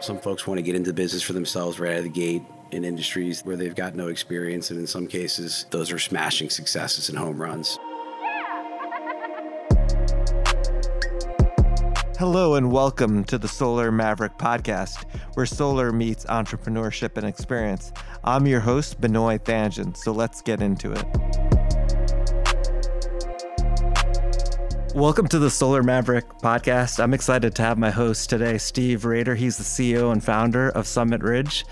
Some folks want to get into business for themselves right out of the gate in industries where they've got no experience, and in some cases, those are smashing successes and home runs. Hello and welcome to the Solar Maverick podcast, where solar meets entrepreneurship and experience. I'm your host, Benoit Thanjan, so let's get into it. Welcome to the Solar Maverick podcast. I'm excited to have my host today, Steve Rader. He's the CEO and founder of Summit Ridge.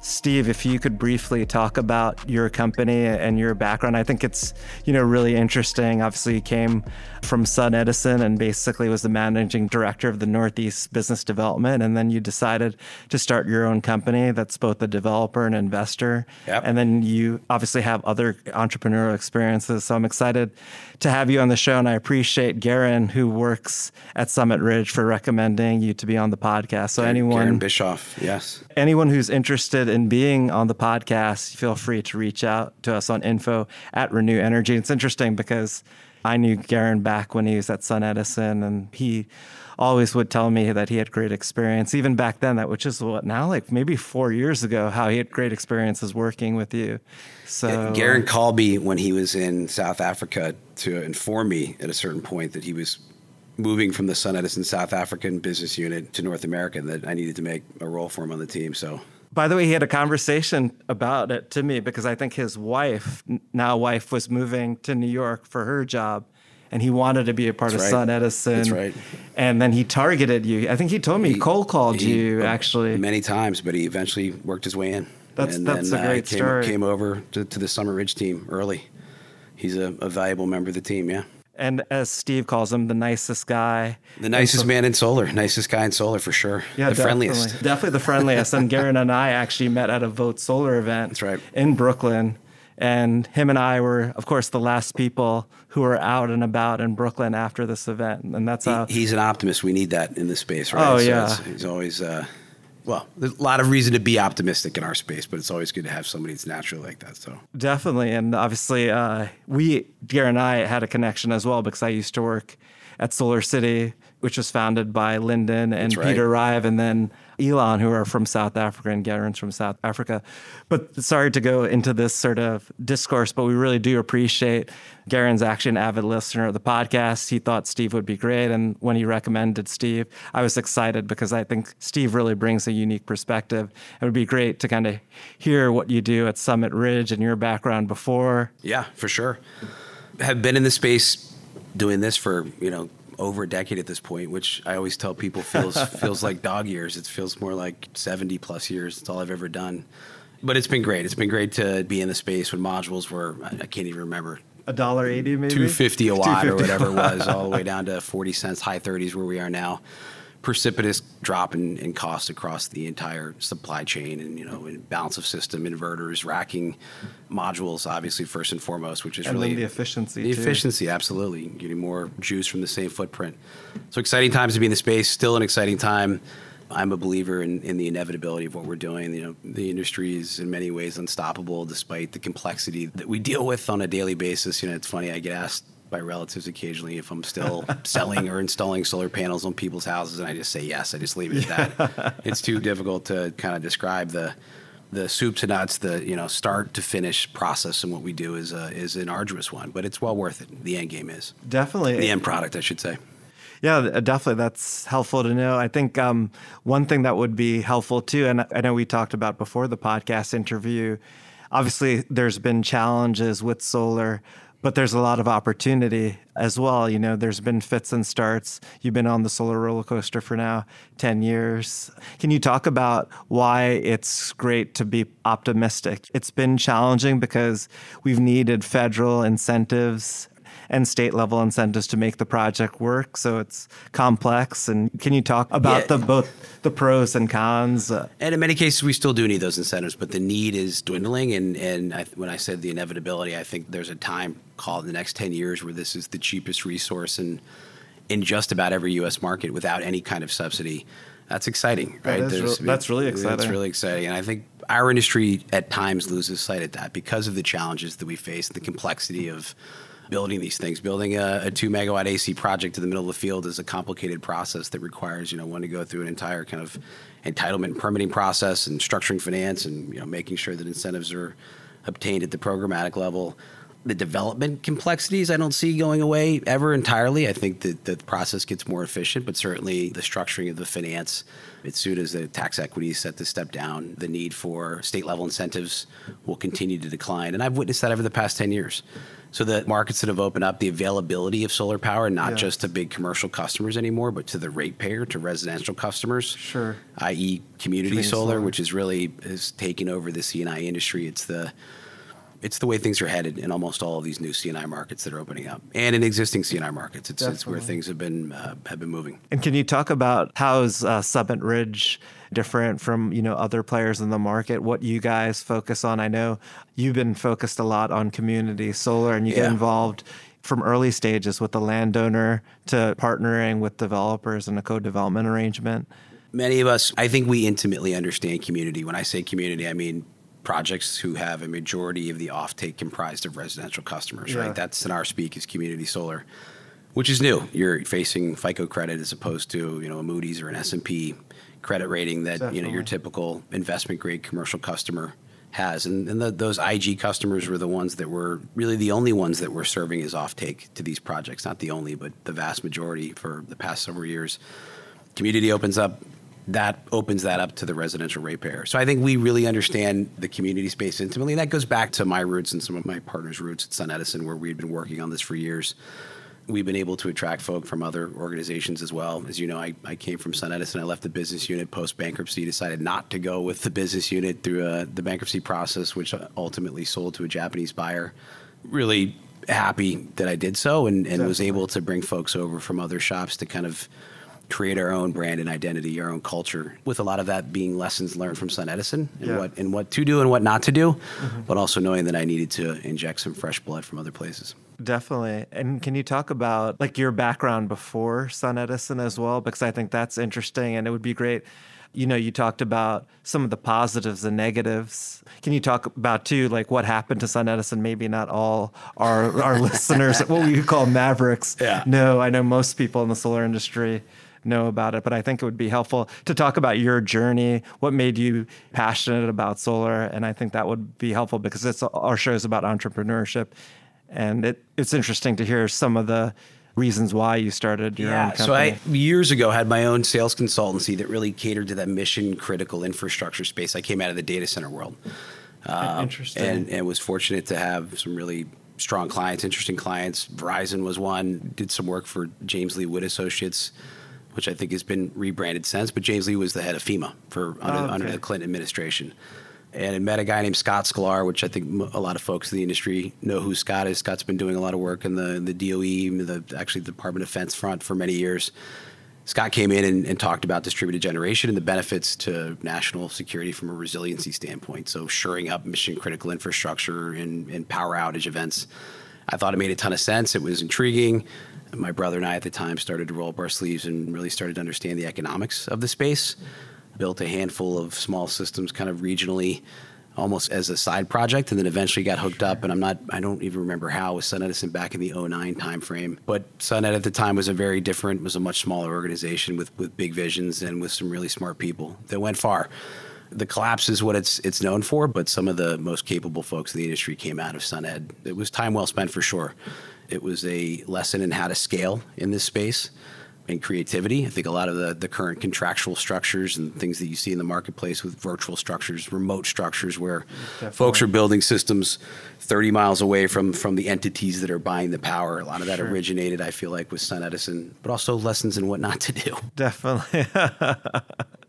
Steve, if you could briefly talk about your company and your background, I think it's you know really interesting. Obviously, you came from Sun Edison and basically was the managing director of the Northeast Business Development, and then you decided to start your own company that's both a developer and investor. Yep. And then you obviously have other entrepreneurial experiences. So I'm excited to have you on the show, and I appreciate Garen, who works at Summit Ridge, for recommending you to be on the podcast. So anyone, Garen Bischoff, yes. anyone who's interested in being on the podcast, feel free to reach out to us on info at Renew Energy. It's interesting because I knew Garen back when he was at Sun Edison and he always would tell me that he had great experience, even back then, that which is what now, like maybe four years ago, how he had great experiences working with you. So uh, Garen called me when he was in South Africa to inform me at a certain point that he was moving from the Sun Edison South African business unit to North America and that I needed to make a role for him on the team. So By the way, he had a conversation about it to me because I think his wife, now wife, was moving to New York for her job. And he wanted to be a part That's of right. Sun Edison. That's right. And then he targeted you. I think he told me he cold called he- you actually. many times, but he eventually worked his way in. That's- and that's then, a uh, great came, story. Came over to, to the Summit Ridge team early. He's a, a valuable member of the team. Yeah, And as Steve calls him, the nicest guy. the nicest man in solar, nicest guy in solar for sure. Yeah, the definitely. friendliest. Definitely the friendliest. and Garen and I actually met at a Vote Solar event That's right. in Brooklyn. And him and I were, of course, the last people who were out and about in Brooklyn after this event. And that's how. He- he's an optimist. We need that in this space, right? Oh, So yeah. he's always. Uh, well, there's a lot of reason to be optimistic in our space, but it's always good to have somebody that's naturally like that. So Definitely. And obviously, uh, we, Garen and I, had a connection as well because I used to work at Solar City, which was founded by Lyndon and right. Peter Rive, and then Elon, who are from South Africa, and Garen's from South Africa. But sorry to go into this sort of discourse, but we really do appreciate Garen's actually an avid listener of the podcast. He thought Steve would be great. And when he recommended Steve, I was excited because I think Steve really brings a unique perspective. It would be great to kind of hear what you do at Summit Ridge and your background before. yeah, for sure. Have been in the space doing this for you know over a decade at this point, which I always tell people feels feels like dog years. It feels more like seventy plus years. It's all I've ever done. But it's been great. It's been great to be in the space when modules were I I can't even remember A dollar eighty, maybe two fifty a watt or whatever it was, all the way down to forty cents, high thirties where we are now. Precipitous drop in, in cost across the entire supply chain, and you know, in balance of system, inverters, racking, modules, obviously first and foremost, which is And then really the efficiency, The too. efficiency, absolutely, getting more juice from the same footprint. So exciting times to be in the space. Still an exciting time. I'm a believer in, in the inevitability of what we're doing. You know, the industry is in many ways unstoppable despite the complexity that we deal with on a daily basis. You know, it's funny, I get asked by relatives occasionally if I'm still selling or installing solar panels on people's houses, and I just say yes. I just leave it at that. It's too difficult to kind of describe the the soup to nuts, the you know start to finish process, and what we do is a, is an arduous one, but it's well worth it. The end game is Definitely. the end product, I should say. Yeah, definitely. That's helpful to know. I think um, one thing that would be helpful too, and I know we talked about before the podcast interview, obviously there's been challenges with solar, but there's a lot of opportunity as well. You know, there's been fits and starts. You've been on the solar roller coaster for now 10 years. Can you talk about why it's great to be optimistic? It's been challenging because we've needed federal incentives and state level incentives to make the project work. So it's complex. And can you talk about Yeah. the both the pros and cons? And in many cases, we still do need those incentives, but the need is dwindling. And, and I, when I said the inevitability, I think there's a time called the next 10 years where this is the cheapest resource in, in just about every U.S. market without any kind of subsidy. That's exciting, right? is real- that's really exciting. That's really exciting. And I think our industry at times loses sight of that because of the challenges that we face, the complexity of building these things. Building a, a, two megawatt AC project in the middle of the field is a complicated process that requires you know one to go through an entire kind of entitlement and permitting process and structuring finance and you know making sure that incentives are obtained at the programmatic level. The development complexities I don't see going away ever entirely. I think that the process gets more efficient, but certainly the structuring of the finance, as soon as the tax equity is set to step down, the need for state level incentives will continue to decline. And I've witnessed that over the past 10 years. So the markets that have opened up, the availability of solar power, not just to big commercial customers anymore, but to the ratepayer, to residential customers. Sure. I.e., community, solar, solar, which is really is taking over the C&I industry. It's the it's the way things are headed in almost all of these new C&I markets that are opening up, and in existing C&I markets. It's, it's where things have been uh, have been moving. And can you talk about how is uh, Summit Ridge different from you know other players in the market? What you guys focus on? I know you've been focused a lot on community solar, and you yeah. get involved from early stages with the landowner to partnering with developers in a co-development arrangement. Many of us, I think we intimately understand community. When I say community, I mean projects who have a majority of the offtake comprised of residential customers, yeah. right? That's in our speak is community solar, which is new. You're facing FICO credit as opposed to you know a Moody's or an S and P credit rating that Definitely. you know your typical investment grade commercial customer has. And, and the, those IG customers were the ones that were really the only ones that were serving as offtake to these projects. Not the only, but the vast majority for the past several years. Community opens up that opens that up to the residential ratepayer. So I think we really understand the community space intimately. And that goes back to my roots and some of my partners' roots at Sun Edison, where we've been working on this for years. We've been able to attract folk from other organizations as well. As you know, I, I came from Sun Edison. I left the business unit post bankruptcy, decided not to go with the business unit through uh, the bankruptcy process, which ultimately sold to a Japanese buyer. Really happy that I did so and, and was able to bring folks over from other shops to kind of create our own brand and identity, our own culture, with a lot of that being lessons learned from SunEdison and yeah. what and what to do and what not to do, mm-hmm. but also knowing that I needed to inject some fresh blood from other places. Definitely. And can you talk about like your background before Sun Edison as well? Because I think that's interesting and it would be great. You know, you talked about some of the positives and negatives. Can you talk about too, like what happened to sun edison Maybe not all our our listeners, what we call mavericks. Yeah. No, I know most people in the solar industry know about it. But I think it would be helpful to talk about your journey, what made you passionate about solar, and I think that would be helpful because it's our show is about entrepreneurship, and it, it's interesting to hear some of the reasons why you started your yeah, own company. So I years ago had my own sales consultancy that really catered to that mission critical infrastructure space. I came out of the data center world. Uh, Interesting. And, and was fortunate to have some really strong clients, interesting clients. Verizon was one. Did some work for James Lee Witt Associates which I think has been rebranded since. But James Lee was the head of FEMA for under, oh, okay. under the Clinton administration. And I met a guy named Scott Sklar, which I think a lot of folks in the industry know who Scott is. Scott's been doing a lot of work in the the DOE, the actually the Department of Defense front for many years. Scott came in and, and, talked about distributed generation and the benefits to national security from a resiliency standpoint. So, shoring up mission critical infrastructure and, and power outage events. I thought it made a ton of sense. It was intriguing my brother and I at the time started to roll up our sleeves and really started to understand the economics of the space. Built a handful of small systems kind of regionally almost as a side project and then eventually got hooked up and I'm not I don't even remember how with Sun Edison back in the 09 timeframe. But SunEd at the time was a very different, was a much smaller organization with, with big visions and with some really smart people that went far. The collapse is what it's it's known for, but some of the most capable folks in the industry came out of SunEd. It was time well spent for sure. It was a lesson in how to scale in this space and creativity. I think a lot of the, the current contractual structures and things that you see in the marketplace with virtual structures, remote structures, where Definitely. folks are building systems 30 miles away from from the entities that are buying the power. A lot of that sure. originated, I feel like, with Sun Edison, but also lessons in what not to do. Definitely.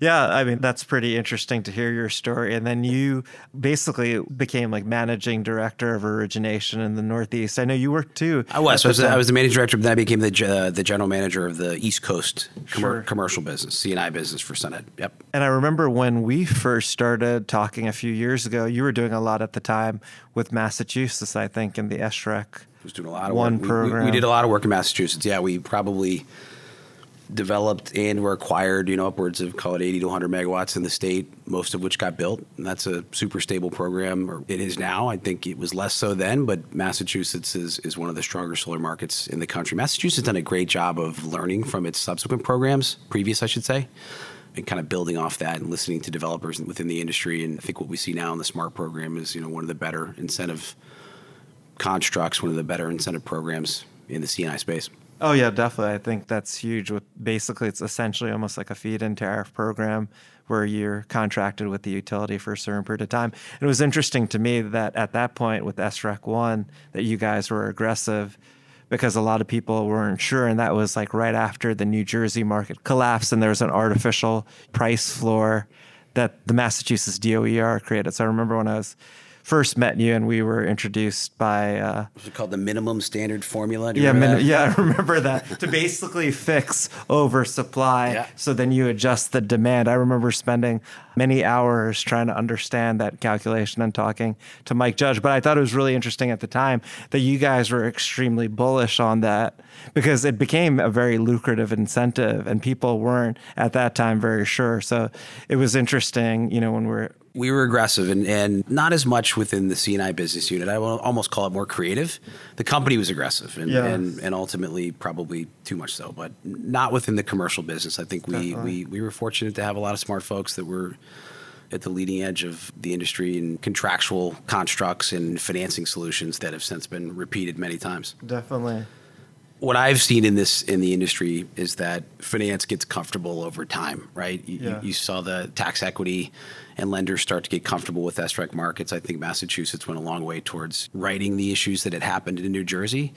yeah, I mean, that's pretty interesting to hear your story. And then you basically became like managing director of origination in the Northeast. I know you worked too. I was. I was, I was the managing director, but then I became the, uh, the general manager of the East Coast com- sure. commercial business, C&I business for SunEd. Yep. And I remember when we first started talking a few years ago, you were doing a lot at the time with Massachusetts, I think, in the SREC. was doing a lot of one work. program. We, we, we did a lot of work in Massachusetts. Yeah, we probably developed and were acquired, you know, upwards of call it 80 to 100 megawatts in the state, most of which got built. And that's a super stable program, or it is now. I think it was less so then, but Massachusetts is, is one of the stronger solar markets in the country. Massachusetts has done a great job of learning from its subsequent programs, previous, I should say, and kind of building off that and listening to developers within the industry. And I think what we see now in the SMART program is, you know, one of the better incentive constructs, one of the better incentive programs in the CNI space. Oh yeah, definitely. I think that's huge. With basically, it's essentially almost like a feed-in tariff program where you're contracted with the utility for a certain period of time. And it was interesting to me that at that point with SREC one, that you guys were aggressive because a lot of people weren't sure, and that was like right after the New Jersey market collapsed, and there was an artificial price floor that the Massachusetts DOER created. So I remember when I was first met you and we were introduced by uh, was it called the minimum standard formula? Yeah min- yeah i remember that. To basically fix oversupply yeah. so then you adjust the demand. I remember spending many hours trying to understand that calculation and talking to mike judge but i thought it was really interesting at the time that you guys were extremely bullish on that because it became a very lucrative incentive and people weren't at that time very sure. So it was interesting you know when we're we were aggressive and, and not as much within the CNI business unit. I will almost call it more creative. The company was aggressive and, yeah. and, and, ultimately probably too much so, but not within the commercial business. I think we, we, we were fortunate to have a lot of smart folks that were at the leading edge of the industry and contractual constructs and financing solutions that have since been repeated many times. Definitely what I've seen in this in the industry is that finance gets comfortable over time, right? You, yeah. you, saw the tax equity and lenders start to get comfortable with SREC markets. I think Massachusetts went a long way towards righting the issues that had happened in New Jersey.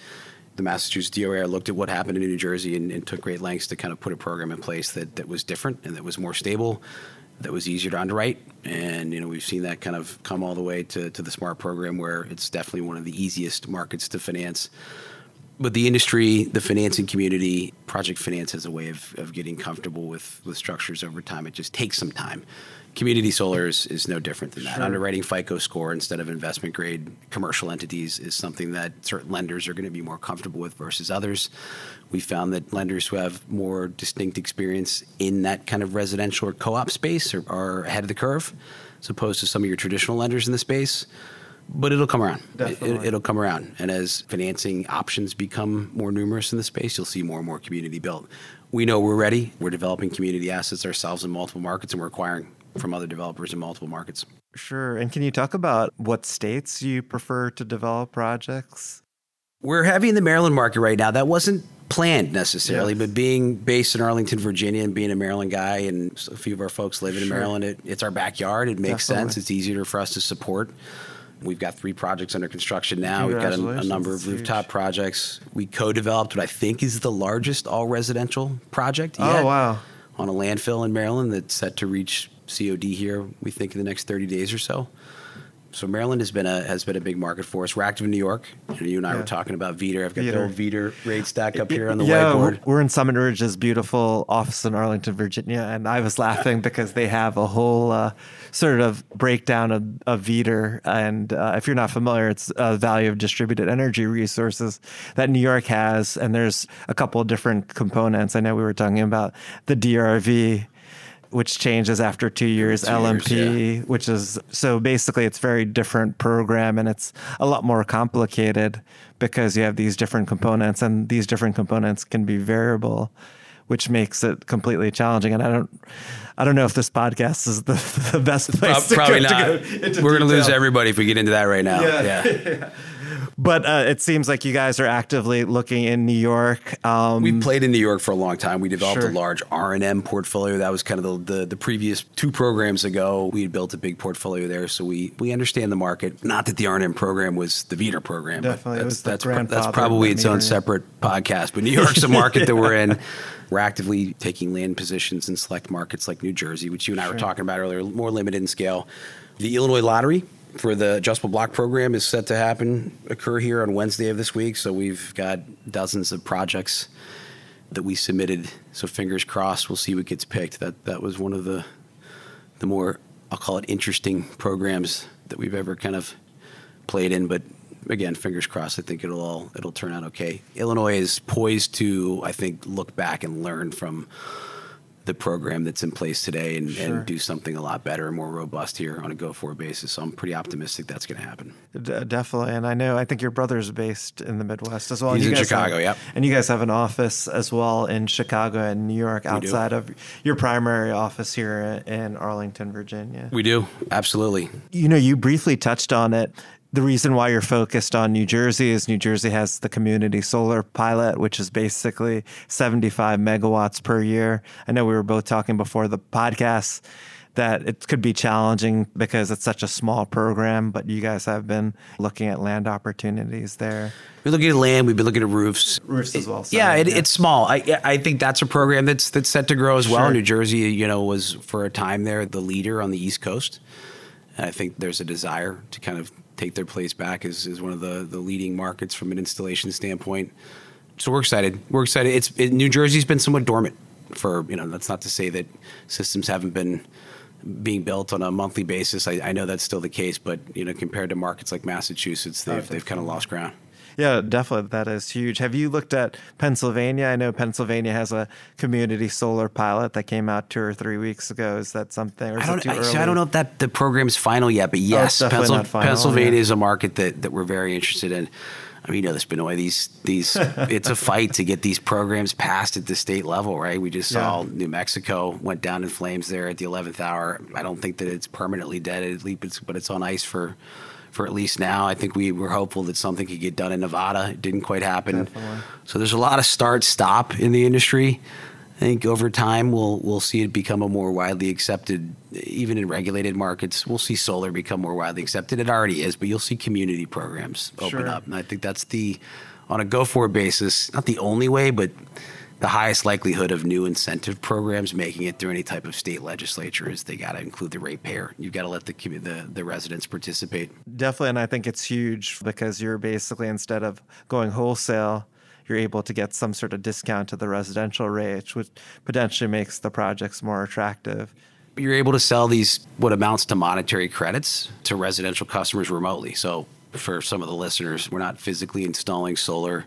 The Massachusetts DOER looked at what happened in New Jersey and, and took great lengths to kind of put a program in place that, that was different and that was more stable, that was easier to underwrite. And you know we've seen that kind of come all the way to, to the SMART program, where it's definitely one of the easiest markets to finance but the industry, the financing community, project finance has a way of, of getting comfortable with, with structures over time. It just takes some time. Community solar is, is no different than that. Sure. Underwriting FICO score instead of investment grade commercial entities is something that certain lenders are going to be more comfortable with versus others. We found that lenders who have more distinct experience in that kind of residential or co op space are, are ahead of the curve as opposed to some of your traditional lenders in the space but it'll come around. Definitely. It, will come around. And as financing options become more numerous in the space, you'll see more and more community built. We know we're ready. We're developing community assets ourselves in multiple markets, and we're acquiring from other developers in multiple markets. Sure. And can you talk about what states you prefer to develop projects? We're heavy in the Maryland market right now. That wasn't planned necessarily, yes. but being based in Arlington, Virginia, and being a Maryland guy, and a few of our folks live in sure. Maryland, it, it's our backyard. It makes Definitely. sense. It's easier for us to support. We've got three projects under construction now. We've got a, a number of rooftop projects. We co-developed what I think is the largest all residential project oh, yet. Oh wow! On a landfill in Maryland that's set to reach COD here. We think in the next 30 days or so so Maryland has been a has been a big market for us. We're active in New York. You and I yeah. were talking about VDER. I've got VDER. the old VDER rate stack up here on the yeah, whiteboard. We're in Summit Ridge's beautiful office in Arlington, Virginia, and I was laughing because they have a whole uh, sort of breakdown of, of VDER. And uh, if you're not familiar, it's a value of distributed energy resources that New York has, and there's a couple of different components. I know we were talking about the DRV which changes after two years, two LMP, years, yeah. which is so basically it's very different program and it's a lot more complicated because you have these different components and these different components can be variable, which makes it completely challenging. And I don't, I don't know if this podcast is the, the best place Pro- probably to go, not. To go We're going to lose everybody if we get into that right now. Yeah. yeah. but uh, it seems like you guys are actively looking in New York. Um, we played in New York for a long time. We developed sure. a large R and M portfolio. That was kind of the, the, the previous two programs ago. We had built a big portfolio there, so we we understand the market. Not that the R and M program was the VDER program, Definitely, that's that's, that's probably its own separate podcast. But New York's a market that we're in. We're actively taking land positions in select markets like New Jersey, which you and I sure. were talking about earlier, more limited in scale. The Illinois lottery for the adjustable block program is set to happen occur here on Wednesday of this week. So we've got dozens of projects that we submitted. So fingers crossed, we'll see what gets picked. That that was one of the the more I'll call it interesting programs that we've ever kind of played in. But again, fingers crossed. I think it'll all it'll turn out okay. Illinois is poised to, I think, look back and learn from the program that's in place today and, Sure. and do something a lot better and more robust here on a go forward basis. So I'm pretty optimistic that's going to happen. D- definitely, and I know I think your brother's based in the Midwest as well. He's in Chicago, have- yep. And you guys have an office as well in Chicago and New York, outside of your primary office here in Arlington, Virginia. We do absolutely. You know, you briefly touched on it. The reason why you're focused on New Jersey is New Jersey has the community solar pilot, which is basically 75 megawatts per year. I know we were both talking before the podcast that it could be challenging because it's such a small program, but you guys have been looking at land opportunities there. We're looking at land. We've been looking at roofs. Roofs as well, yeah, it, yeah. it's small. I I think that's a program that's that's set to grow as well. Sure. New Jersey, you know, was for a time there the leader on the East Coast. I think there's a desire to kind of take their place back as, as one of the, the leading markets from an installation standpoint. So we're excited. We're excited. It's it, New Jersey's been somewhat dormant for you know. That's not to say that systems haven't been being built on a monthly basis. I, I know that's still the case, but you know, compared to markets like Massachusetts, they've they've kind of lost ground. Yeah, definitely. That is huge. Have you looked at Pennsylvania? I know Pennsylvania has a community solar pilot that came out two or three weeks ago. Is that something? Or is I don't. too I, early? so I don't know if that the program's final yet, but oh, yes, Oh, definitely Pensil- final, Pennsylvania yeah. is a market that, that we're very interested in. I mean, you know this, Benoit. These these it's a fight to get these programs passed at the state level, right? We just saw Yeah. New Mexico went down in flames there at the eleventh hour. I don't think that it's permanently dead, at least, but it's on ice for for at least now. I think we were hopeful that something could get done in Nevada. It didn't quite happen. Definitely. So there's a lot of start stop in the industry. I think over time we'll we'll see it become a more widely accepted, even in regulated markets. We'll see solar become more widely accepted. It already is, but you'll see community programs open Sure. up, and I think that's the on a go forward basis, not the only way, but the highest likelihood of new incentive programs making it through any type of state legislature is they got to include the ratepayer. You've got to let the the the residents participate. Definitely, and I think it's huge because you're basically instead of going wholesale, you're able to get some sort of discount to the residential rate, which potentially makes the projects more attractive. you're able to sell these what amounts to monetary credits to residential customers remotely. So for some of the listeners, we're not physically installing solar,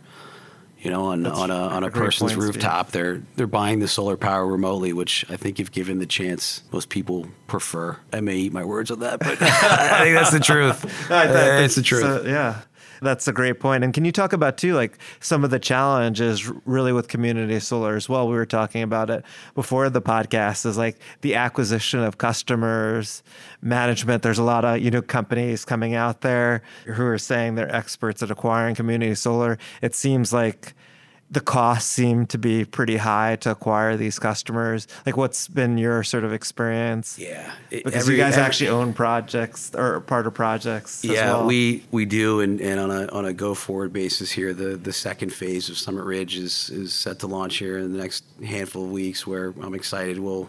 you know, on, on a on a, a person's point, Steve. rooftop. They're they're buying the solar power remotely, which I think if given the chance, most people prefer. I may eat my words on that, but I think that's the truth. I- I think it's the uh, truth. so, yeah. That's a great point. And can you talk about too, like some of the challenges really with community solar as well? We were talking about it before the podcast. Is like the acquisition of customers, management. There's a lot of you know companies coming out there who are saying they're experts at acquiring community solar. It seems like the costs seem to be pretty high to acquire these customers. Like, what's been your sort of experience? yeah, It- Because every- you guys every- actually own projects or part of projects. Yeah, well. we we do, and, and on a on a go forward basis here, the the second phase of Summit Ridge is is set to launch here in the next handful of weeks. Where I'm excited, we'll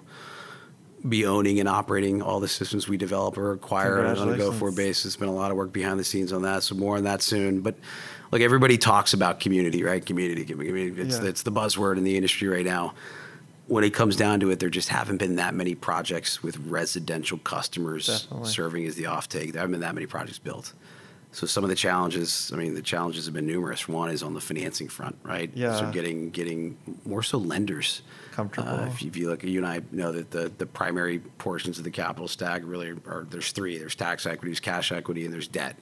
be owning and operating all the systems we develop or acquire on a go forward basis. There's been a lot of work behind the scenes on that, so more on that soon. But look, everybody talks about community, right? Community, community. It's Yeah. it's the buzzword in the industry right now when it comes down to it, there just haven't been that many projects with residential customers Definitely. serving as the offtake. There haven't been that many projects built. So some of the challenges, I mean, the challenges have been numerous. One is on the financing front, right? Yeah. So getting getting more so lenders. Comfortable. Uh, if, you, if you look, you and I know that the the primary portions of the capital stack really are there's three. There's tax equity, there's cash equity, and there's debt.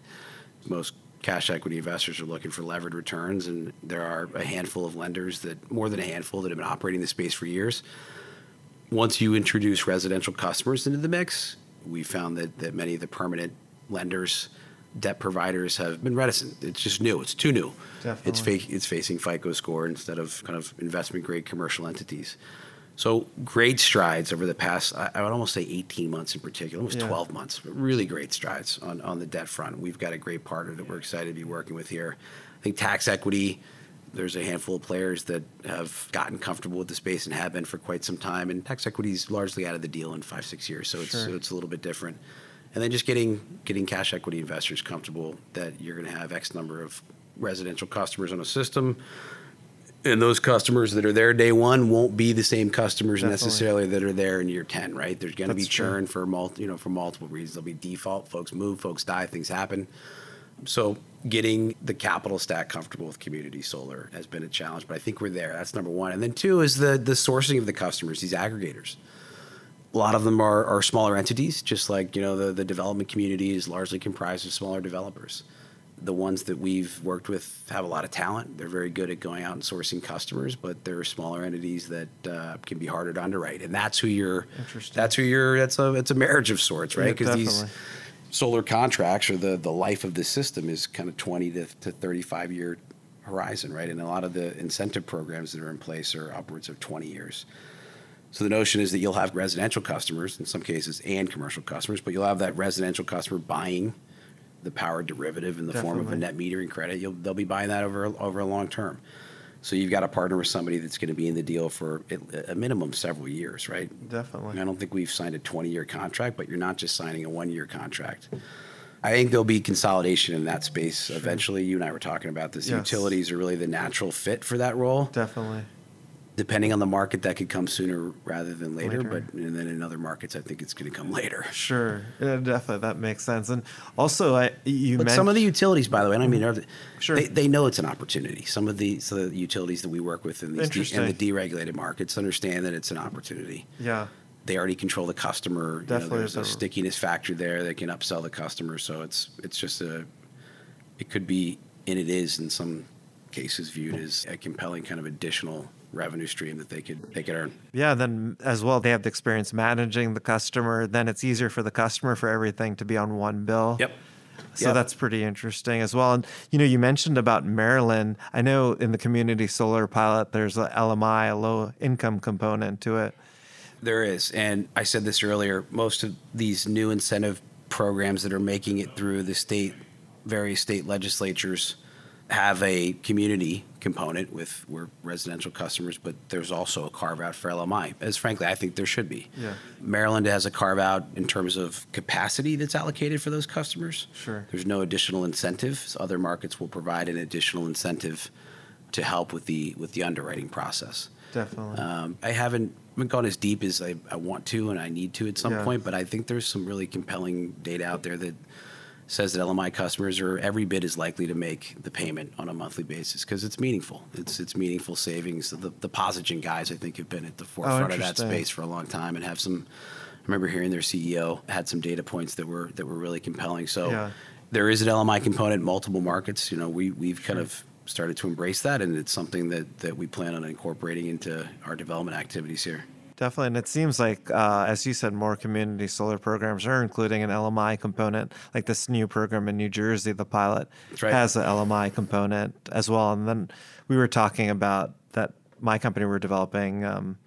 Most cash equity investors are looking for levered returns, and there are a handful of lenders that more than a handful that have been operating the space for years once you introduce residential customers into the mix, we found that, that many of the permanent lenders, debt providers have been reticent. It's just new. It's too new. It's Definitely. It's facing FICO score instead of kind of investment grade commercial entities. So great strides over the past, I, would almost say 18 months in particular, almost Yeah. 12 months, but really great strides on, on the debt front. We've got a great partner that we're excited to be working with here. I think tax equity, there's a handful of players that have gotten comfortable with the space and have been for quite some time. And tax equity is largely out of the deal in five, six years. So it's, so it's a little bit different. And then just getting, getting cash equity investors comfortable that you're going to have X number of residential customers on a system and those customers that are there day one won't be the same customers Definitely. necessarily that are there in year 10 right there's going to be That's true. churn for mul- you know for multiple reasons there'll be default folks move folks die things happen so getting the capital stack comfortable with community solar has been a challenge, but I think we're there. That's number one. And then two is the the sourcing of the customers, these aggregators. A lot of them are, are smaller entities, just like you know the, the development community is largely comprised of smaller developers. The ones that we've worked with have a lot of talent. They're very good at going out and sourcing customers, but there are smaller entities that uh, can be harder to underwrite, and that's who you're. That's who you're. That's a it's a marriage of sorts, right? Yeah, these solar contracts or the, the life of the system is kind of 20 to, to 35 year horizon, right? And a lot of the incentive programs that are in place are upwards of 20 years. So the notion is that you'll have residential customers in some cases and commercial customers, but you'll have that residential customer buying the power derivative in the form of a net metering credit. You'll, they'll be buying that over over a long term. So you've got to partner with somebody that's going to be in the deal for a minimum several years, right? Definitely. I don't think we've signed a 20 year contract, but you're not just signing a one year contract. I think there'll be consolidation in that space eventually. You and I were talking about this. Yes. Utilities are really the natural fit for that role. Definitely. Depending on the market, that could come sooner rather than later. Later. But and then in other markets, I think it's going to come later. Sure. Yeah, definitely. That makes sense. And also, I you But mentioned some of the utilities, by the way, and I mean, interrupt- Sure. they, they know it's an opportunity. Some of the, of the utilities that we work with in, these de- in the deregulated markets understand that it's an opportunity. yeah. they already control the customer. You know, Definitely there's a- stickiness factor there. They can upsell the customer. So it's it's just a it could be and it is in some cases viewed as a compelling kind of additional revenue stream that they could they could earn. Yeah, then as well, they have the experience managing the customer. Then it's easier for the customer for everything to be on one bill. Yep. So Yep. that's pretty interesting as well. And you know, you mentioned about Maryland. I know in the community solar pilot, there's a LMI, a low income component to it. There is, and I said this earlier. Most of these new incentive programs that are making it through the state, various state legislatures, have a community component with we're residential customers, but there's also a carve out for LMI. As frankly, I think there should be. Yeah. Maryland has a carve out in terms of capacity that's allocated for those customers. Sure. There's no additional incentives. Other markets will provide an additional incentive to help with the with the underwriting process. Definitely. Um, I haven't haven't gone as deep as I, I want to and I need to at some Yeah. point, but I think there's some really compelling data out there that says that LMI customers are every bit as likely to make the payment on a monthly basis because it's meaningful. It's it's meaningful savings. The, the Posigen guys, I think, have been at the oh, forefront of that Oh, space for a long time and have some. I remember hearing their CEO had some data points that were that were really compelling. So Yeah. there is an LMI component in multiple markets. You know, we we've kind of started to embrace that, and it's something that that we plan on incorporating into our development activities here. Definitely. And it seems like, uh, as you said, more community solar programs are including an LMI component. Like this new program in New Jersey, the pilot right. has an LMI component as well. And then we were talking about that my company were developing um,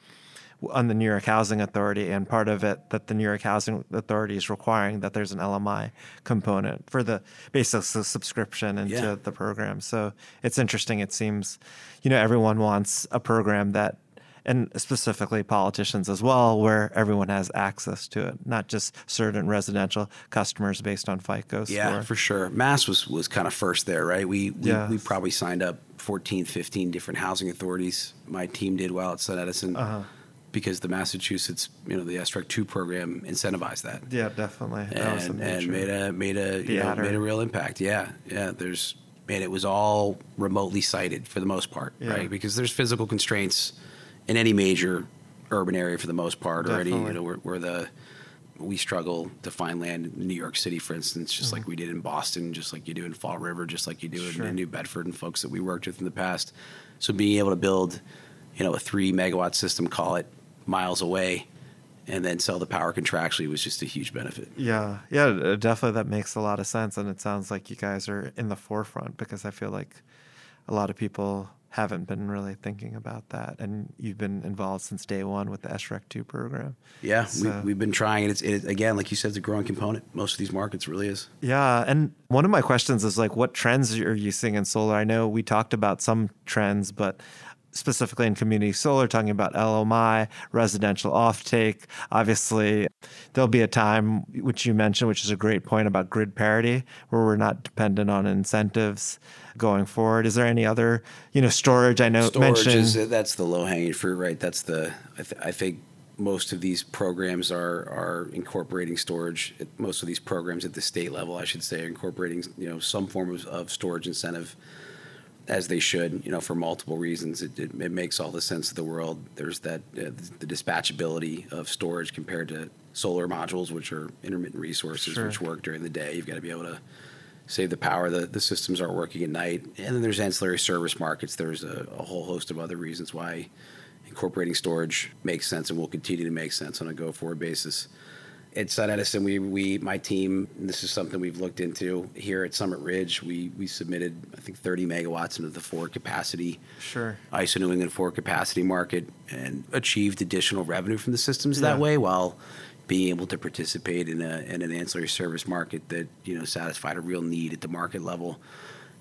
on the New York Housing Authority, and part of it that the New York Housing Authority is requiring that there's an LMI component for the basic subscription into Yeah. the program. So it's interesting. It seems, you know, everyone wants a program that and specifically politicians as well, where everyone has access to it, not just certain residential customers based on FICO score. Yeah, for sure. Mass was was kind of first there, right? We we, Yeah. we probably signed up 14, 15 different housing authorities. My team did while at Sun Edison Uh-huh. because the Massachusetts, you know, the SREC two program incentivized that. Yeah, definitely. That and, and made a made a The you know, adder. made a real impact. Yeah, yeah. There's and it was all remotely sited for the most part, Yeah. right? Because there's physical constraints in any major urban area for the most part, or any you know where, where the we struggle to find land in New York City, for instance, just like we did in Boston, just like you do in Fall River, just like you do in- Mm-hmm. Sure. in New Bedford, and folks that we worked with in the past. So being able to build, you know, a three megawatt system, call it miles away, and then sell the power contractually was just a huge benefit. Yeah, yeah, uh, definitely. That makes a lot of sense, and it sounds like you guys are in the forefront because I feel like a lot of people haven't been really thinking about that, and you've been involved since day one with the SREC two program. Yeah, So- we, we've been trying, and it's it, again, like you said, it's a growing component. Most of these markets really is. Yeah, and one of my questions is like, what trends are you seeing in solar? I know we talked about some trends, but specifically in community solar, talking about LMI, residential offtake. Obviously, there'll be a time which you mentioned, which is a great point about grid parity, where we're not dependent on incentives going forward. Is there any other, you know, storage? I know Storage mentioned. is that's the low hanging fruit, right? That's the I, th- I think most of these programs are are incorporating storage. Most of these programs at the state level, I should say, are incorporating you know some form of, of storage incentive, as they should. You know, for multiple reasons, it, it, it makes all the sense of the world. There's that uh, the dispatchability of storage compared to solar modules, which are intermittent resources, Sure. which work during the day. You've got to be able to save the power. The, the systems aren't working at night. And then there's ancillary service markets. There's a, a whole host of other reasons why incorporating storage makes sense and will continue to make sense on a go forward basis. At Sun Edison, we, we my team, this is something we've looked into here at Summit Ridge. We we submitted I think 30 megawatts into the forward capacity Sure. ISO New England forward capacity market and achieved additional revenue from the systems that way while being able to participate in, a, in an ancillary service market that you know satisfied a real need at the market level.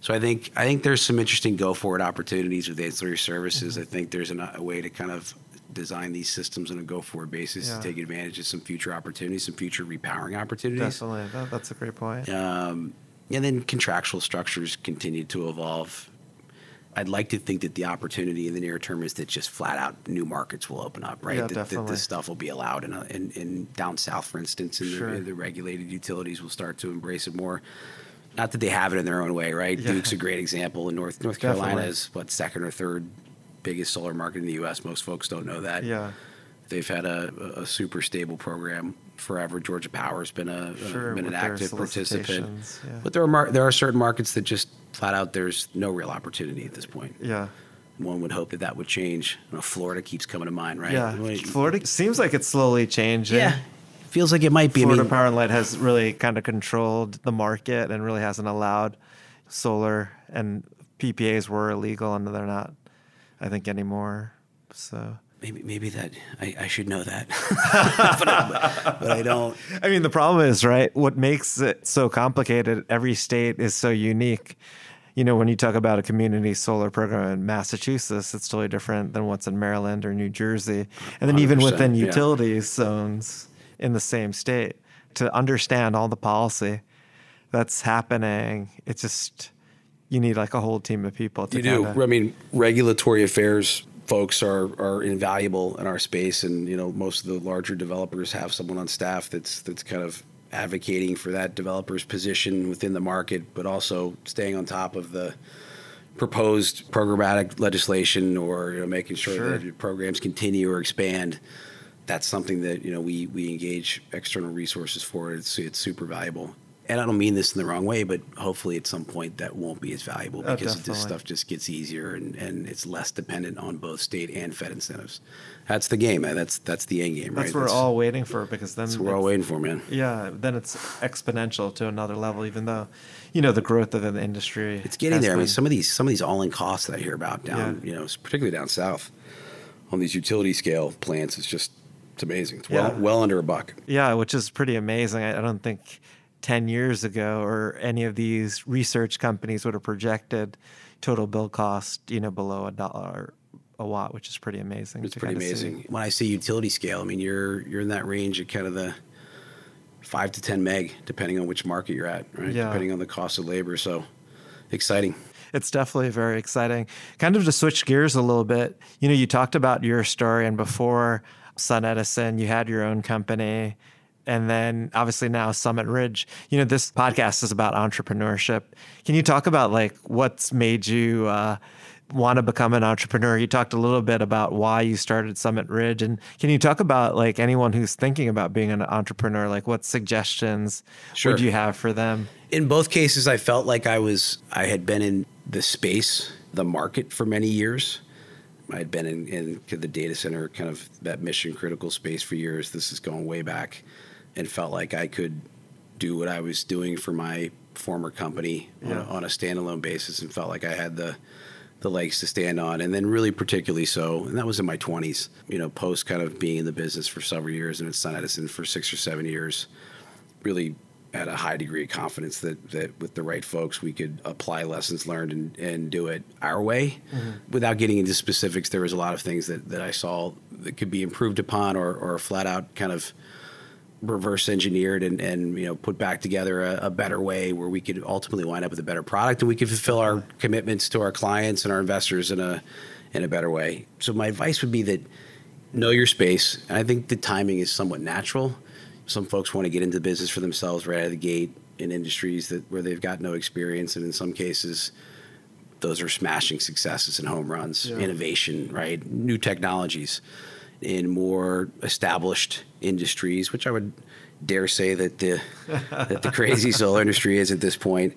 So I think I think there's some interesting go forward opportunities with ancillary services. Mm-hmm. I think there's an, a way to kind of design these systems on a go forward basis Yeah. to take advantage of some future opportunities, some future repowering opportunities. Definitely. That, that's a great point. Um, and then contractual structures continue to evolve. I'd like to think that the opportunity in the near term is that just flat out new markets will open up, right? Yeah, that, that definitely. this stuff will be allowed in, a, in, in down south, for instance, and Sure. the, the regulated utilities will start to embrace it more. Not that they have it in their own way, right? Yeah. Duke's a great example. In North North Carolina is what second or third biggest solar market in the U.S. Most folks don't know that. Yeah. They've had a, a super stable program forever. Georgia Power's been a, a- Sure. been an active participant. Yeah. But there are mar- there are certain markets that just flat out there's no real opportunity at this point. yeah. One would hope that that would change. You know, Florida keeps coming to mind, right? Yeah. Wait, Florida seems like it's slowly changing. Yeah, feels like it might be. Florida I mean, Power and Light has really kind of controlled the market and really hasn't allowed solar and PPAs were illegal and they're not, I think, anymore. So, maybe maybe that I, I should know that, but, I, but I don't. I mean, the problem is, right? What makes it so complicated, every state is so unique. You know, when you talk about a community solar program in Massachusetts, it's totally different than what's in Maryland or New Jersey. And then even 100%, within yeah. utility zones in the same state, to understand all the policy that's happening, it's just, you need like a whole team of people to You do. kinda- I mean, regulatory affairs folks are are invaluable in our space, and you know, most of the larger developers have someone on staff that's that's kind of advocating for that developer's position within the market, but also staying on top of the proposed programmatic legislation or you know, making sure, Sure. that programs continue or expand. That's something that you know we we engage external resources for. It's it's super valuable. And I don't mean this in the wrong way, but hopefully at some point that won't be as valuable Oh, because this stuff just gets easier and, and it's less dependent on both state and Fed incentives. That's the game. man. That's that's the end game, right? That's right? what we're all waiting for because then that's what we're all waiting for, man. Yeah, then it's exponential to another level, even though, you know, the growth of the industry. It's getting there. I mean, some of these some of these all-in costs that I hear about down, Yeah. you know, particularly down south, on these utility scale plants, it's just it's amazing. It's well Yeah. well under a buck. Yeah, which is pretty amazing. I, I don't think 10 years ago or any of these research companies would have projected total bill cost, you know, below a dollar a watt, which is pretty amazing. It's pretty kinda see. amazing. When I say utility scale, I mean you're you're in that range of kind of the five to ten meg, depending on which market you're at, right? Yeah. Depending on the cost of labor. So exciting. It's definitely very exciting. Kind of to switch gears a little bit, you know, you talked about your story, and before Sun Edison, you had your own company. And then obviously now Summit Ridge. You know, this podcast is about entrepreneurship. Can you talk about like what's made you uh, want to become an entrepreneur? You talked a little bit about why you started Summit Ridge. And can you talk about like anyone who's thinking about being an entrepreneur? Like what suggestions Sure. would you have for them? In both cases, I felt like I was I had been in the space, the market for many years. I had been in, in the data center, kind of that mission critical space for years. This is going way back, and felt like I could do what I was doing for my former company on, Yeah. a, on a standalone basis, and felt like I had the the legs to stand on. And then, really, particularly so, and that was in my twenties. You know, post kind of being in the business for several years, and at Sun Edison for six or seven years really had a high degree of confidence that, that with the right folks we could apply lessons learned and, and do it our way mm-hmm. without getting into specifics there was a lot of things that, that i saw that could be improved upon or, or flat out kind of reverse engineered and, and you know put back together a, a better way where we could ultimately wind up with a better product and we could fulfill our commitments to our clients and our investors in a in a better way so my advice would be that know your space. And I think the timing is somewhat natural. Some folks want to get into business for themselves right out of the gate in industries that where they've got no experience, and in some cases, those are smashing successes and home runs, yeah. innovation, right? New technologies in more established industries, which I would dare say that the that the crazy solar industry is at this point.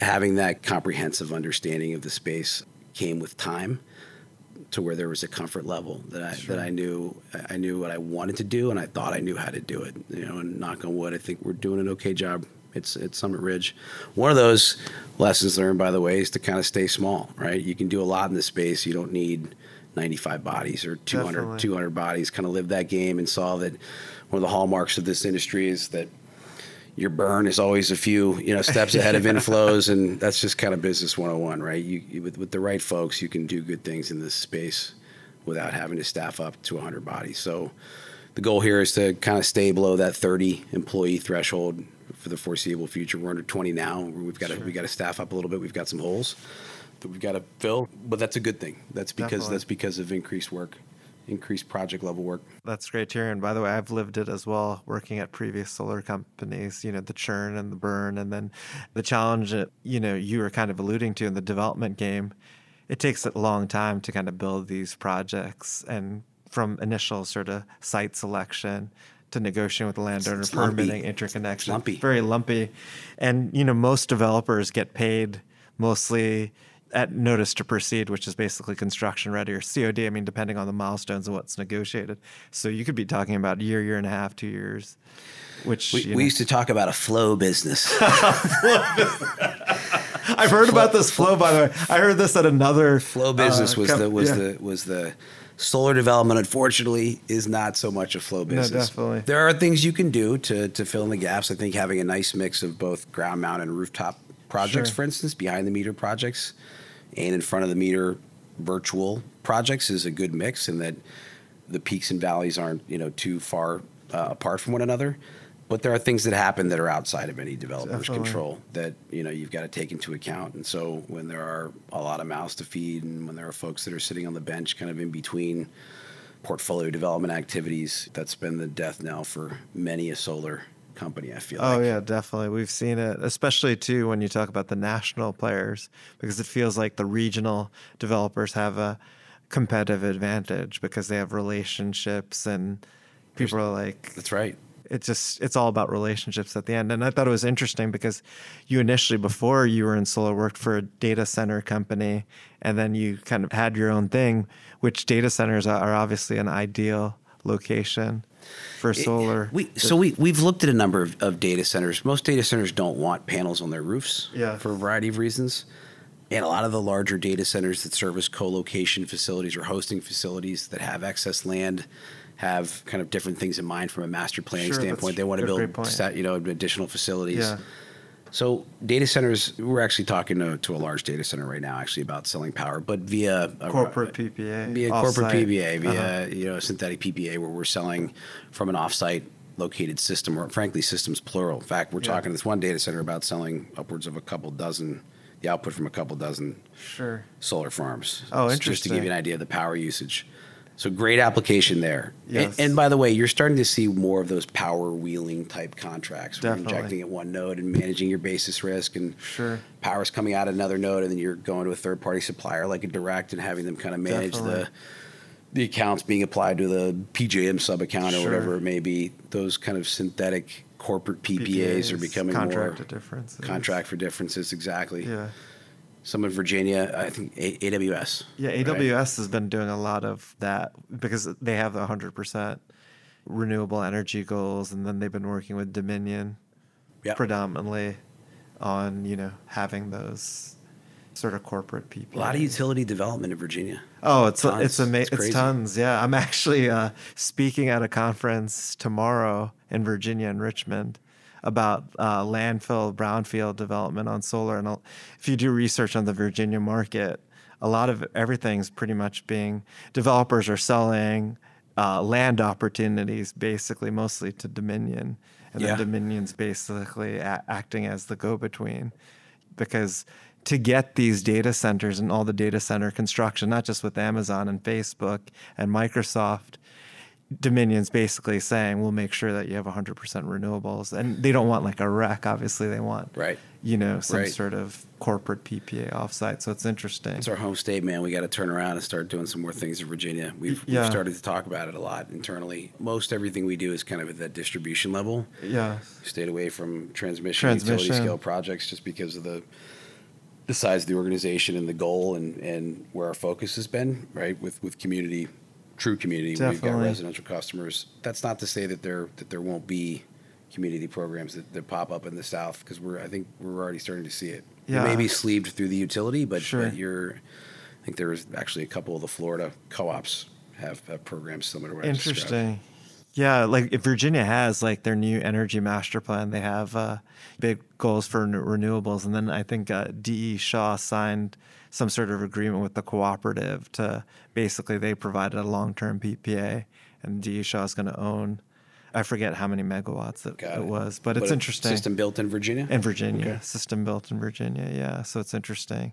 Having that comprehensive understanding of the space came with time to where there was a comfort level that I sure. that I knew I knew what I wanted to do and I thought I knew how to do it. You know, and knock on wood, I think we're doing an okay job. It's at Summit Ridge. One of those lessons learned, by the way, is to kind of stay small. Right, you can do a lot in this space. You don't need 95 bodies or 200, 200 bodies. Kind of live that game and saw that one of the hallmarks of this industry is that your burn is always a few you know steps ahead of inflows and that's just kind of business 101 right? You, you, with, with the right folks you can do good things in this space without having to staff up to 100 bodies. So the goal here is to kind of stay below that 30 employee threshold for the foreseeable future. We're under 20 now. We've got to sure. we got to staff up a little bit. We've got some holes that we've got to fill but that's a good thing that's because Definitely. that's because of increased work increased project level work. That's great to hear. And by the way, I've lived it as well, working at previous solar companies, you know, the churn and the burn. And then the challenge that, you know, you were kind of alluding to in the development game. It takes a long time to kind of build these projects and from initial sort of site selection to negotiating with the landowner, it's permitting, interconnection. Lumpy. Very lumpy. And, you know, most developers get paid mostly at notice to proceed, which is basically construction ready or COD. I mean, depending on the milestones and what's negotiated. So you could be talking about a year, year and a half, two years. Which we, we used to talk about a flow business. I've heard flow, about this flow. By the way, I heard this at another flow business uh, was the was yeah. the was the solar development. Unfortunately, is not so much a flow business. No, definitely. There are things you can do to to fill in the gaps. I think having a nice mix of both ground mount and rooftop projects, sure. for instance, behind the meter projects and in front of the meter virtual projects is a good mix in that the peaks and valleys aren't you know too far uh, apart from one another but there are things that happen that are outside of any developer's Definitely. control that you know you've got to take into account and so when there are a lot of mouths to feed and when there are folks that are sitting on the bench kind of in between portfolio development activities that's been the death knell for many a solar company. I feel. Oh like. yeah, definitely. We've seen it, especially too when you talk about the national players, because it feels like the regional developers have a competitive advantage because they have relationships and people There's, are like. That's right. It's just it's all about relationships at the end, and I thought it was interesting because you initially before you were in Solar worked for a data center company, and then you kind of had your own thing, which data centers are obviously an ideal location for solar. We, so we we've looked at a number of, of, data centers. Most data centers don't want panels on their roofs yeah. for a variety of reasons. And a lot of the larger data centers that service co-location facilities or hosting facilities that have excess land have kind of different things in mind from a master planning sure, standpoint. They want to build you know additional facilities. Yeah. So data centers, we're actually talking to, to, a large data center right now, actually about selling power, but via a, corporate PPA, via corporate PPA, via uh-huh. you know synthetic PPA, where we're selling from an offsite located system, or frankly, systems plural. In fact, we're yeah. talking to this one data center about selling upwards of a couple dozen, the output from a couple dozen sure. solar farms. Oh, interesting. Just to give you an idea of the power usage. So great application there. Yes. And, and, by the way, you're starting to see more of those power wheeling type contracts where Definitely. you're injecting at one node and managing your basis risk and sure. power's coming out at another node and then you're going to a third party supplier like a direct and having them kind of manage Definitely. the the accounts being applied to the PJM sub account sure. or whatever it may be. Those kind of synthetic corporate PPAs, PPAs are becoming contract more differences. contract for differences exactly. Yeah some in Virginia, I think a- AWS. Yeah, AWS right? has been doing a lot of that because they have the 100% renewable energy goals and then they've been working with Dominion yep. predominantly on, you know, having those sort of corporate people. A lot of utility development in Virginia. Oh, it's tons. it's amazing. It's, it's, tons. Yeah, I'm actually uh, speaking at a conference tomorrow in Virginia in Richmond about uh, landfill brownfield development on solar. And if you do research on the Virginia market, a lot of everything's pretty much being developers are selling uh, land opportunities basically mostly to Dominion, and yeah. then Dominion's basically a- acting as the go-between because to get these data centers and all the data center construction, not just with Amazon and Facebook and Microsoft, Dominion's basically saying we'll make sure that you have 100% renewables, and they don't want like a REC. Obviously, they want right. You know, some right. sort of corporate PPA offsite. So it's interesting. It's our home state, man. We got to turn around and start doing some more things in Virginia. We've, yeah. we've started to talk about it a lot internally. Most everything we do is kind of at that distribution level. Yeah. Stayed away from transmission, transmission. utility scale projects just because of the the size of the organization and the goal and, and where our focus has been, right? With with community true community. Definitely. We've got residential customers. That's not to say that there that there won't be community programs that, that pop up in the South because we're I think we're already starting to see it. Yeah. It may be sleeved through the utility, but, sure. but you're I think there's actually a couple of the Florida co-ops have, have programs similar to what Interesting. Yeah, like if Virginia has like their new energy master plan, they have uh, big goals for renewables, and then I think uh, DE Shaw signed some sort of agreement with the cooperative to basically they provided a long term PPA, and DE Shaw is going to own. I forget how many megawatts it, it. it was, but, but it's interesting. System built in Virginia. In Virginia, okay. system built in Virginia. Yeah, so it's interesting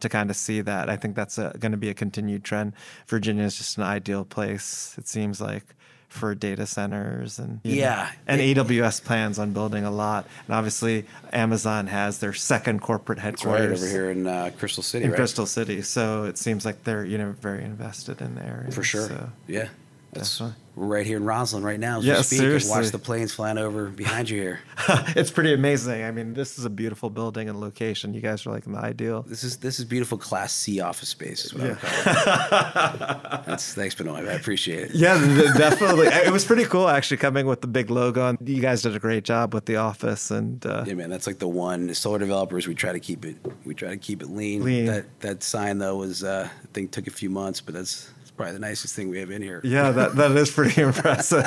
to kind of see that. I think that's going to be a continued trend. Virginia is just an ideal place. It seems like for data centers and yeah know, and it, AWS plans on building a lot. And obviously Amazon has their second corporate headquarters right, over here in uh, Crystal City in right? Crystal City. So it seems like they're you know very invested in there for sure. So, yeah. That's definitely. Right here in Rosslyn right now as yeah, we speak. Seriously. Watch the planes flying over behind you here. it's pretty amazing. I mean, this is a beautiful building and location. You guys are like in the ideal. This is this is beautiful Class C office space. Is what yeah. I would call it. That's thanks, Benoit. I appreciate it. Yeah, definitely. it was pretty cool actually coming with the big logo. And you guys did a great job with the office. And uh, yeah, man, that's like the one. Solar developers, we try to keep it. We try to keep it lean. Lean. That that sign though was uh, I think took a few months, but that's probably the nicest thing we have in here. Yeah, that, that is pretty impressive.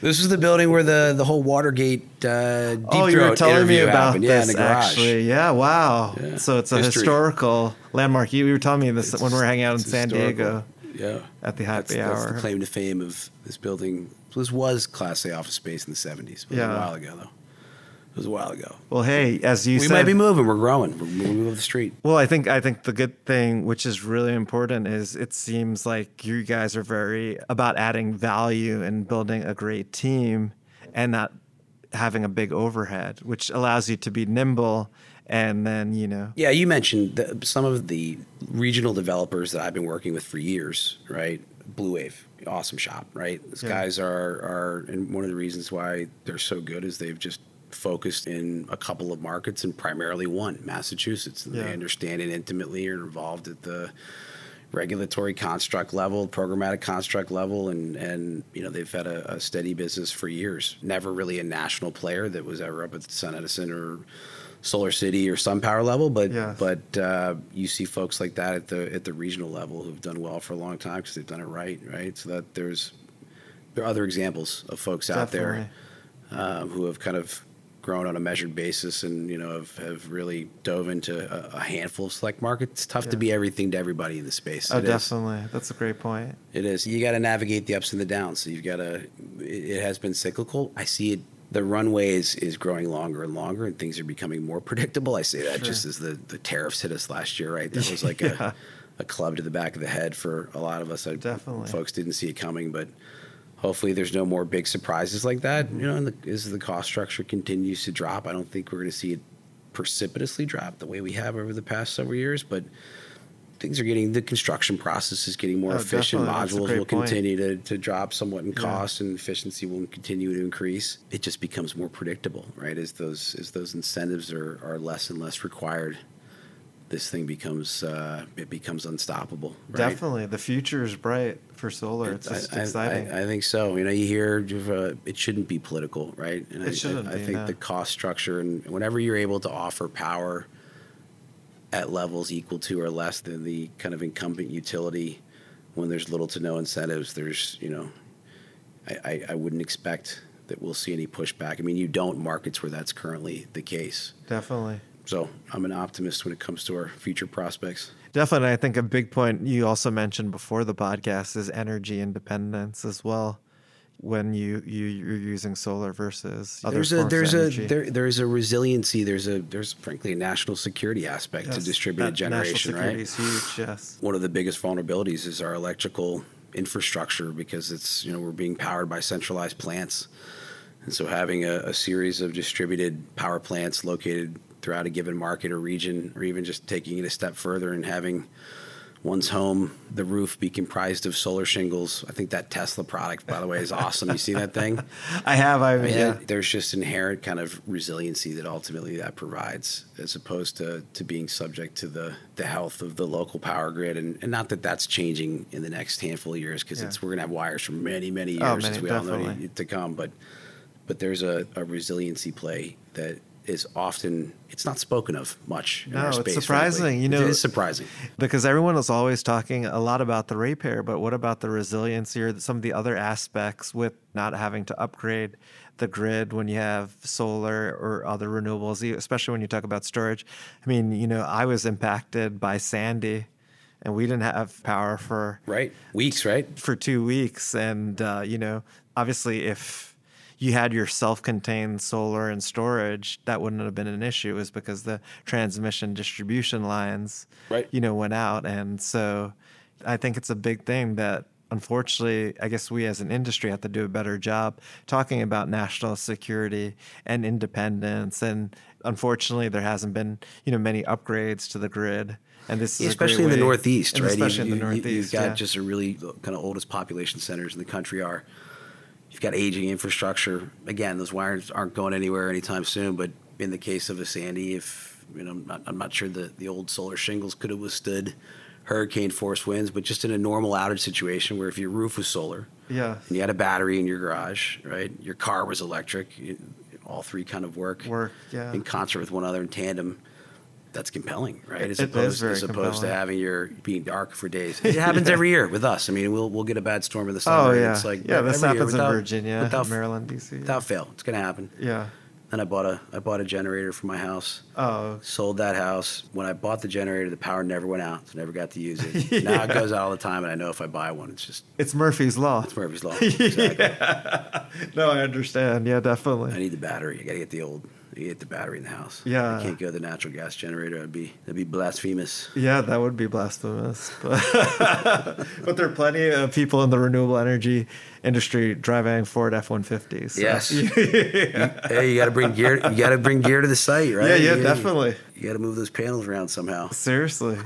this is the building where the, the whole Watergate uh, deep oh, you were telling me about happened. this yeah, in the actually. Yeah, wow. Yeah. So it's a History. historical landmark. You were telling me this It's when we were hanging out in San historical. Diego. Yeah, at the happy that's, hour. That's the claim to fame of this building. This was Class A office space in the '70s. But yeah. a while ago though. Was a while ago. Well, hey, as you said. we said, might be moving. We're growing. We're moving up the street. Well, I think I think the good thing, which is really important, is it seems like you guys are very about adding value and building a great team, and not having a big overhead, which allows you to be nimble. And then you know, yeah, you mentioned the, some of the regional developers that I've been working with for years, right? BlueWave, awesome shop, right? These Yeah. guys are are, and one of the reasons why they're so good is they've just focused in a couple of markets and primarily one, Massachusetts. And Yeah. They understand it intimately, are involved at the regulatory construct level, programmatic construct level, and and you know they've had a, a steady business for years. Never really a national player that was ever up at SunEdison or SolarCity or SunPower level, but Yes. but uh, you see folks like that at the at the regional level who've done well for a long time because they've done it right, right. So that there's there are other examples of folks out there um, who have kind of grown on a measured basis and you know have, have really dove into a, a handful of select markets. It's tough Yeah. to be everything to everybody in the space. Oh, It is. definitely. That's a great point. It is. You got to navigate the ups and the downs. So you've got to. It, it has been cyclical. I see it. The runway is, is growing longer and longer, and things are becoming more predictable. I say that Sure. just as the, the tariffs hit us last year, right? That was like Yeah. a, a club to the back of the head for a lot of us. I, Definitely. folks didn't see it coming, but hopefully there's no more big surprises like that. You know, and the, as the cost structure continues to drop, I don't think we're going to see it precipitously drop the way we have over the past several years, but things are getting the construction process is getting more Oh, efficient. definitely. Modules will point. continue to, to drop somewhat in Yeah. cost, and efficiency will continue to increase. It just becomes more predictable, right? As those as those incentives are, are less and less required, this thing becomes uh, it becomes unstoppable. Right? Definitely, the future is bright for solar. It's I- just I, exciting. I, I think so. You know, you hear uh, it shouldn't be political, right? And It I, shouldn't I, I think the cost structure and whenever you're able to offer power at levels equal to or less than the kind of incumbent utility, when there's little to no incentives, there's you know, I, I, I wouldn't expect that we'll see any pushback. I mean, you don't markets where that's currently the case. Definitely. So I'm an optimist when it comes to our future prospects. Definitely. I think a big point you also mentioned before the podcast is energy independence as well. When you, you you're using solar versus other there's a there's a there, there's a resiliency there's a there's frankly a national security aspect to distributed generation right is huge. Yes. one of the biggest vulnerabilities is our electrical infrastructure because it's you know we're being powered by centralized plants, and so having a, a series of distributed power plants located throughout a given market or region, or even just taking it a step further and having one's home, the roof be comprised of solar shingles. I think that Tesla product, by the way, is awesome. You see that thing? I have. I, I mean, yeah. There's just inherent kind of resiliency that ultimately that provides, as opposed to, to being subject to the, the health of the local power grid. And, and not that that's changing in the next handful of years, because Yeah. it's we're going to have wires for many, many oh, years, Oh, as many- we all know to come. But but there's a, a resiliency play that is often it's not spoken of much. in No, our it's space, surprising. frankly. You know- it is surprising. because everyone is always talking a lot about the ratepayer, but what about the resiliency or some of the other aspects with not having to upgrade the grid when you have solar or other renewables, especially when you talk about storage? I mean, you know, I was impacted by Sandy, and we didn't have power for Right, weeks, right? for two weeks, and uh, you know, obviously, if you had your self-contained solar and storage, that wouldn't have been an issue. It was because the transmission distribution lines, Right. you know, went out, and so I think it's a big thing that. Unfortunately, I guess we as an industry have to do a better job talking about national security and independence. And unfortunately, there hasn't been, you know, many upgrades to the grid. And this is especially in the Northeast, and right? Especially You- in the Northeast, You've got yeah. just a really kind of oldest population centers in the country are. You've got aging infrastructure. Again, those wires aren't going anywhere anytime soon. But in the case of a Sandy, if you know, I'm not, I'm not sure the the old solar shingles could have withstood hurricane force winds, but just in a normal outage situation where if your roof was solar yeah. and you had a battery in your garage, right, your car was electric, you, all three kind of work Work, yeah. in concert with one another in tandem. That's compelling, right? As It is opposed as opposed compelling. to having your being dark for days. It happens every year with us. I mean, we'll we'll get a bad storm in the oh, summer. Oh and yeah, it's like yeah. This happens in without- Virginia, without, Maryland, DC. without fail. It's going to happen. yeah. Then I bought a I bought a generator for my house. Oh, Sold that house. When I bought the generator, the power never went out, so never got to use it. Now it goes out all the time, and I know if I buy one, it's just it's Murphy's law. it's Murphy's law. Exactly. No, I understand. Yeah, definitely. I need the battery. I got to get the old. You get the battery in the house. Yeah. I can't go the natural gas generator. That'd be that'd be blasphemous. Yeah, that would be blasphemous. But, but there are plenty of people in the renewable energy industry driving Ford F one fifties. Yes. Hey, you got to bring gear. You got to bring gear to the site, right? Yeah, yeah, You- definitely. You got to move those panels around somehow. Seriously.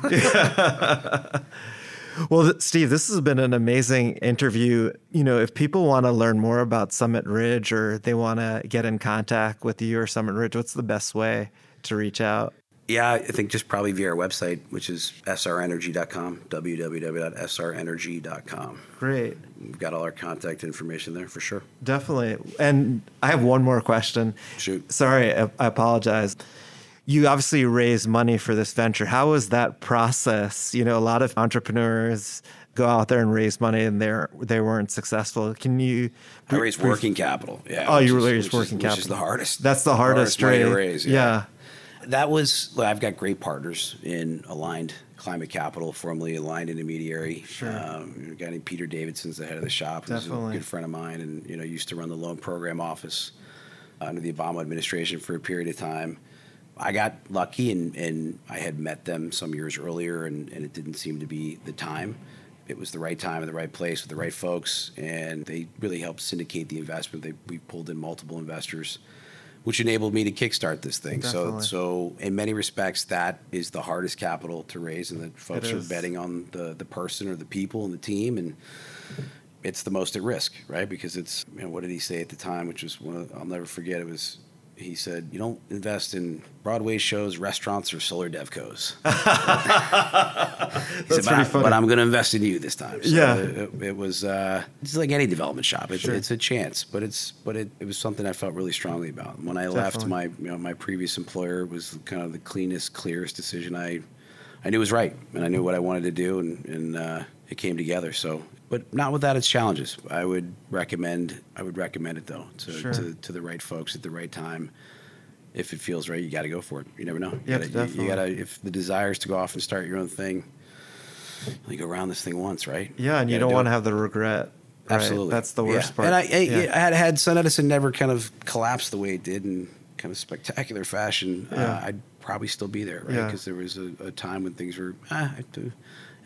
Well, Steve, this has been an amazing interview. You know, if people want to learn more about Summit Ridge or they want to get in contact with you or Summit Ridge, what's the best way to reach out? Yeah, I think just probably via our website, which is srenergy.com, www.srenergy.com. Great. We've got all our contact information there for sure. Definitely. And I have one more question. Shoot. Sorry, I, I apologize. You obviously raised money for this venture. How was that process? You know, a lot of entrepreneurs go out there and raise money and they're they weren't successful. Can you I raised working capital. Yeah. Oh, you which is- raised which is- working Which is capital. the hardest. That's the hardest, money to raise. yeah. That was, well, I've got great partners in Aligned Climate Capital, formerly Aligned Intermediary. Sure. Um, a guy named Peter Davidson's the head of the shop. He's a Definitely. good friend of mine and, you know, used to run the loan program office under the Obama administration for a period of time. I got lucky and, and I had met them some years earlier and, and it didn't seem to be the time. It was the right time and the right place with the right folks, and they really helped syndicate the investment. They, we pulled in multiple investors, which enabled me to kickstart this thing. So, Definitely. so in many respects, that is the hardest capital to raise, and that folks are betting on the the person or the people and the team, and it's the most at risk, right? Because it's you know what did he say at the time, which was one of, I'll never forget. It was he said, "You don't invest in Broadway shows, restaurants, or solar devcos." He That's said, but, funny. but I'm going to invest in you this time. So Yeah. it, it was uh, it's like any development shop. It's, Sure. it's a chance, but it's but it, it was something I felt really strongly about. When I left my you know my previous employer was kind of the cleanest, clearest decision I I knew was right, and I knew what I wanted to do, and and uh, it came together. So, but not without its challenges. I would recommend I would recommend it though to Sure. to, to the right folks at the right time. If it feels right, you got to go for it. You never know. You Yeah, gotta, definitely. you gotta if the desire is to go off and start your own thing. You go around this thing once, right? Yeah, and you gotta don't do want to have the regret. right? Absolutely, That's the worst Yeah. part. And I, I, Yeah. I had had SunEdison never kind of collapsed the way it did in kind of spectacular fashion. Yeah. Uh, I'd probably still be there, right? Because there was a, a time when things were ah, I have to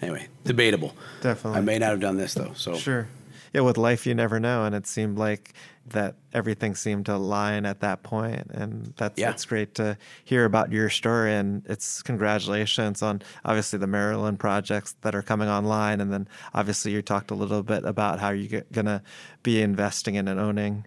anyway, debatable. Definitely. I may not have done this though. So Sure. Yeah, with life you never know, and it seemed like that everything seemed to line at that point, and that's Yeah. that's great to hear about your story. And it's congratulations on obviously the Maryland projects that are coming online, and then obviously you talked a little bit about how you're gonna be investing in and owning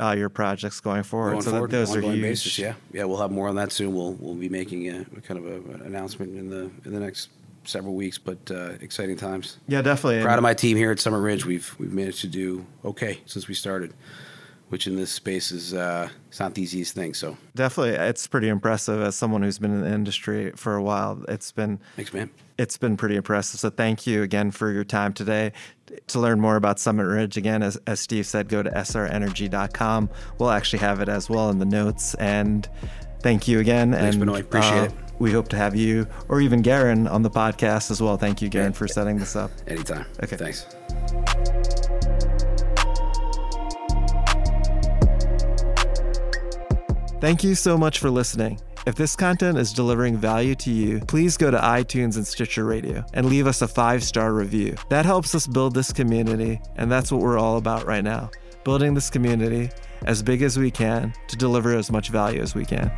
uh, your projects going forward. going so forward, those are huge. basis. Yeah, yeah, we'll have more on that soon. We'll we'll be making a, a kind of a, an announcement in the in the next several weeks, but uh, exciting times. Yeah, definitely. Proud of my team here at Summit Ridge. We've we've managed to do okay since we started, which in this space is uh, it's not the easiest thing. So Definitely, it's pretty impressive as someone who's been in the industry for a while. It's been thanks, man. it's been pretty impressive. So thank you again for your time today. To learn more about Summit Ridge, again, as, as Steve said, go to srenergy.com. We'll actually have it as well in the notes. And thank you again. Thanks, and, Benoit. Appreciate uh, it. We hope to have you or even Garen on the podcast as well. Thank you, Garen, for setting this up. Anytime. Okay. Thanks. Thank you so much for listening. If this content is delivering value to you, please go to iTunes and Stitcher Radio and leave us a five star review. That helps us build this community, and that's what we're all about right now building this community as big as we can to deliver as much value as we can.